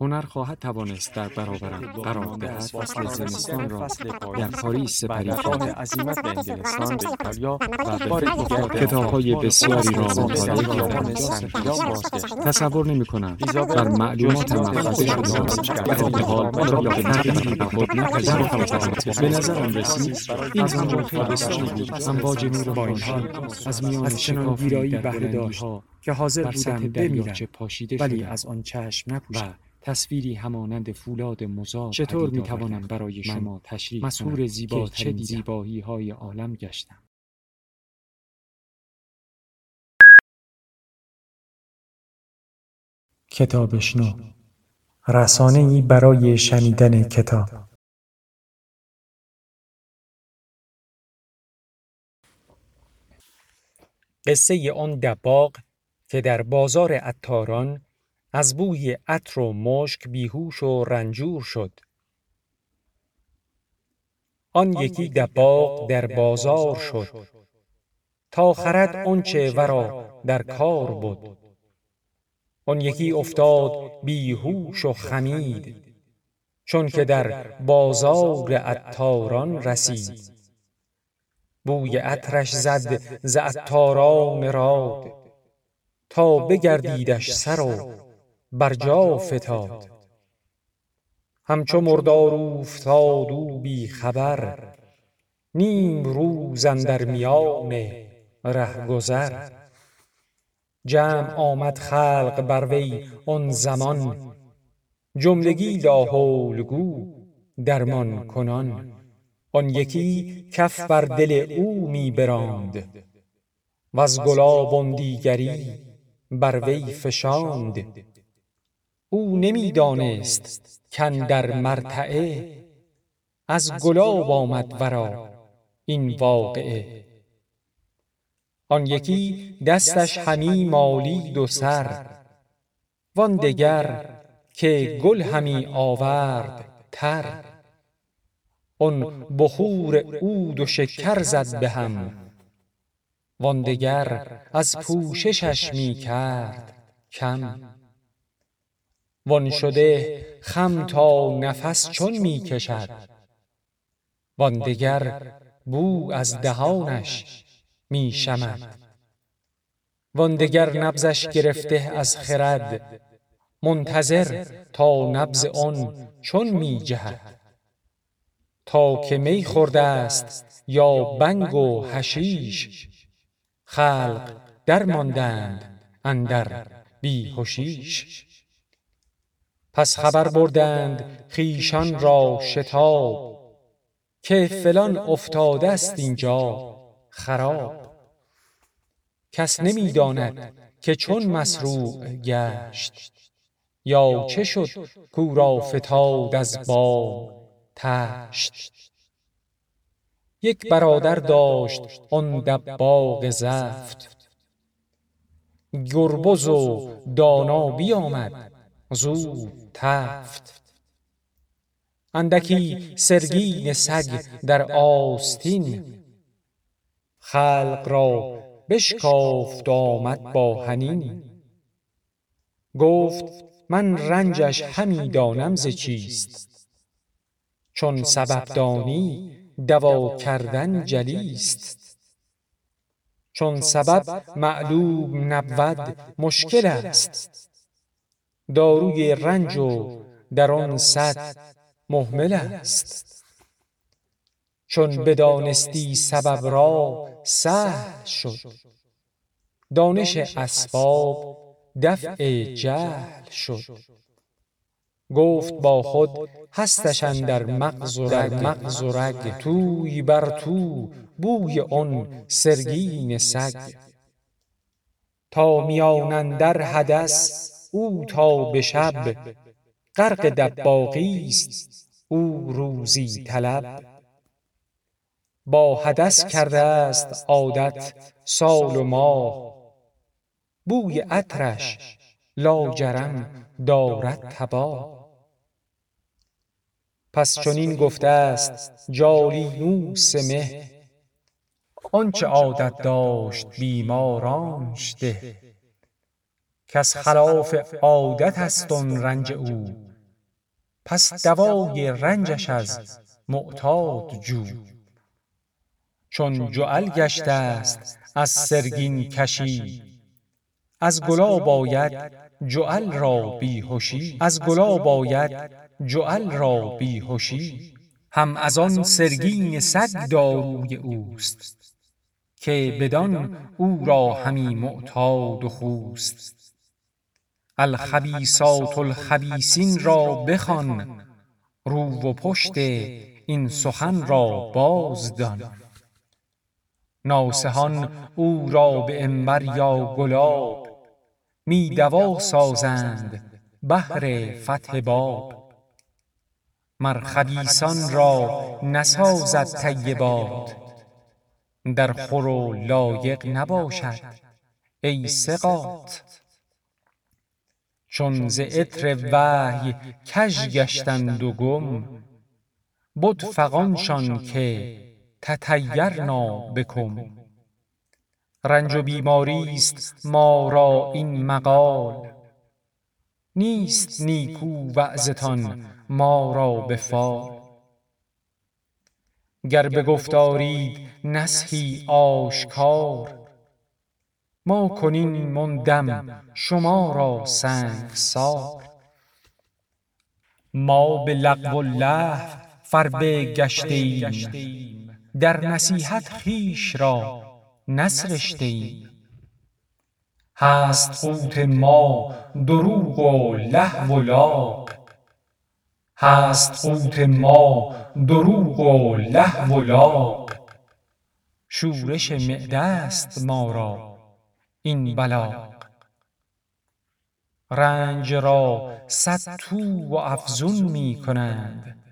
هنر خواهد توانست در برابرم قرار دهد. فصل زمستان را در پاریس سپری کنم عزیمت به انگلستان به ایتالیا و به بار کتاب‌های آپارتمان بسیاری را مطالعه کردم. تصور نمی کنم. بر مغلطه خود شده. در حال آن را به تغییری به خود نپذیرفتم به نظرم رسید این زمان خیلی بسیاری بود. امواج نور از میان از چنان شکافی ویرایی در بهره داشت بلندی‌ها که حاضر بودم بمیرم. ولی از آن چشم نپوشم تصویری همانند فولاد مزار چطور می‌توانم آوردم برای شما تشریح زیباترین که چه؟ زیبایی های عالم گشتم. کتابشنو رسانه ای برای شنیدن کتاب. قصه آن دباغ که در بازار عطاران از بوی عطر و مشک بیهوش و رنجور شد. آن یکی دباغ در بازار شد. تا خرد آنچه ورا در کار بود. آن یکی افتاد بیهوش و خمید. چون که در بازار عطاران رسید. بوی عطرش زد ز عطاران راد. تا بگردیدش سر و بر جا فتاد همچو مردار اوفتاد او بی خبر نیم روز اندر میان رهگذر. جمع آمد خلق بر وی آن زمان. جملگی لاحول گو درمان کنان. آن یکی کف بر دل او می براند. وز گلاب آن دیگری بر وی فشاند. او نمی دانست کاندر مرتعه. از گلاب آمد ورا. این واقعه. آن یکی دستش همی مالید و سر. وان دگر که گل همی آورد تر. آن بخور عود و شکر زد به هم. وان دگر از پوششش می کرد کم. وان شده خم تا نفس چون می کشد وان دگر بو از دهانش می شمد وان دگر نبضش گرفته از خرد. منتظر تا نبض آن چون می جهد تا که می خورده است یا بنگ و حشیش. خلق درماندند اندر بیهشیش پس خبر بردند خویشان را شتاب. که فلان افتاده است اینجا خراب. کس نمی داند که چون مسروع گشت. یا چه شد کاو را فتاد از بام؟ طشت یک برادر داشت آن دباغ زفت. گربز و دانا بیامد. زو تفت. اندکی سرگین سگ در آستین. خلق را بشکافت آمد با حنین. گفت من رنجش همی دانم ز چیست. چون سبب دانی دوا کردن جلیست. چون سبب معلوم نبود مشکل است. داروی رنج و در آن صد مهمل است. چون بدانستی سبب را سهل شد. دانش اسباب دفع جهل شد. گفت با خود هستش اندر مغز و رگ, مغز و رگ توی بر تو بوی آن سرگین سگ. تا میان اندر حدث او تا به شب غرق دباغی است. او روزی طلب. با حدث کرده است عادت سال و ماه. بوی عطرش لاجرم دارد تباه. پس چنین گفته است جالینوس مه. آنچه عادت داشت بیمارانش ده. کز خلاف عادت است آن رنج او. پس دوای رنجش از معتاد جو. چون جعل گشته است از سرگین کشی. از گلاب آید جعل را بیهشی. از گلاب آید جعل را بیهشی. هم از آن سرگین سگ داروی اوست که بدان او را همی معتاد و خوست الخبیثات الخبیثین را بخوان رو و پشت این سخن را بازدان ناصحان او را به عنبر یا گلاب می دوا سازند بهر فتح باب. مر خبیثان را نسازد طیبات در خور و لایق نباشد ای ثقات. چون ز عطر وحی کژ گشتند و گم بد فغانشان که تطیرنا بکم. رنج و بیماریست ما را این مقال. نیست نیکو وعظتان ما را به فال گر بگفتارید نصحی آشکار ما کنیم مندم شما را سنگسار ما به لغو و فربه گشته ایم در نصیحت خویش را نسرشته ایم هست قوت ما دروغ و لهو و لاغ. هست قوت ما دروغ و لهو و لاغ. شورش معده است ما را. این بلاغ رنج را صد تو و افزون می کنند.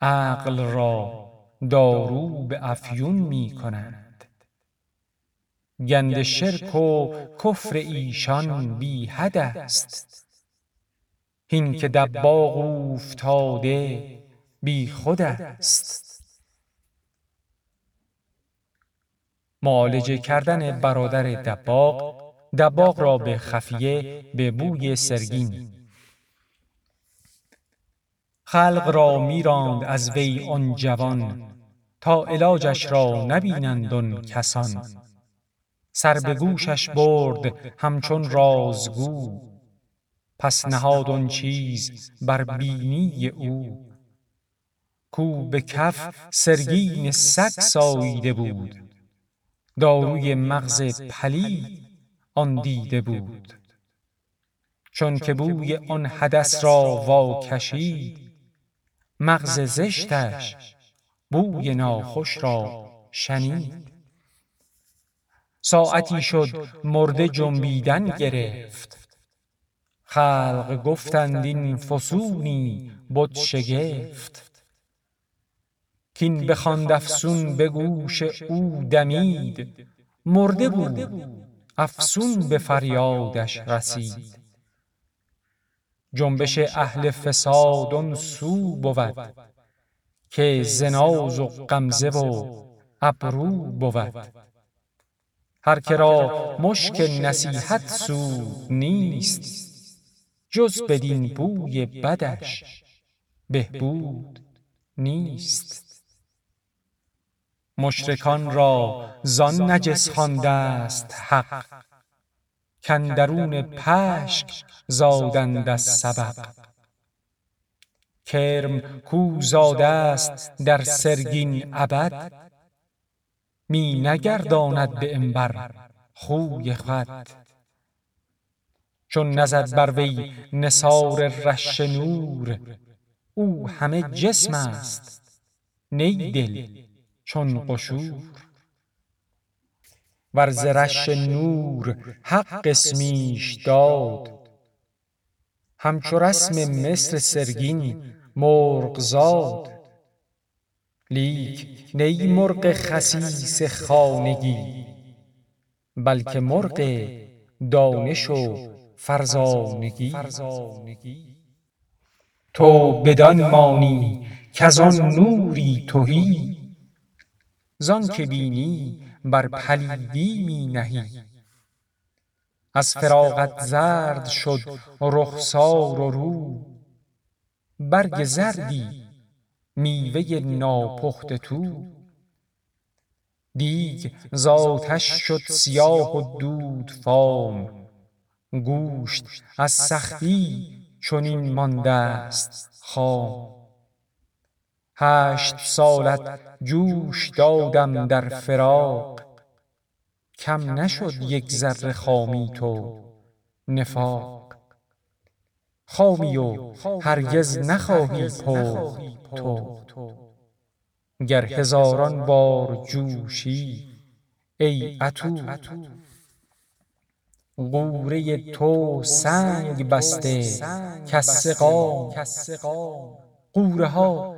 عقل را دارو به افیون می کنند. گند شرک و کفر ایشان بی حد است. هین که دباغ اوفتاده بیخود است. معالجه کردن برادر دباغ دباغ را به خفیه به بوی سرگین خلق را میراند از وی آن جوان تا علاجش را نبینند آن کسان. سر به گوشش برد همچون رازگو پس نهاد آن چیز بر بینی او. کو به کف سرگین سگ ساییده بود. داروی مغز پلید آن دیده بود. چون که بوی آن حدث را واکشید مغز زشتش بوی ناخوش را شنید. ساعتی شد مرده جنبیدن گرفت. خلق گفتند این فسونی بد شگفت. کین بخواند افسون به گوش او دمید. مرده بود. افسون به فریادش رسید. جنبش اهل فساد آن سو بود. که ز ناز و غمزه و ابرو بود. هر که را مشک نصیحت سود نیست. جز بدین بوی بدش بهبود نیست. مشرکان را زان نجس خوانده است حق. کاندرون پشک زادند از سبق کرم کو زاده است در سرگین ابد؟ می نگرداند به عنبر خوی خود. چون نزد بر وی نثار رش نور او همه جسم است. نی دل. چون قشور ور ز رش نور حق اسمیش داد. همچو رسم مصر سرگین مرغ زاد. لیک نی مرغ خسیس خانگی بلکه مرغ دانش و فرزانگی. تو بدان مانی کز آن نوری تهی زانک بینی بر پلیدی می نهی. از فراقت زرد شد رخسار و رو. برگ زردی میوه ناپخته تو. دیگ ز آتش شد سیاه و دود فام. گوشت از سختی چنین ماندست خام. هشت سالت جوش دادم در فراق. کم نشد یک ذره خامیت و نفاق. خامی و هرگز نخواهی پخت تو. گر هزاران بار جوشی ای عتو غوره تو سنگ بسته کز سقام غوره ها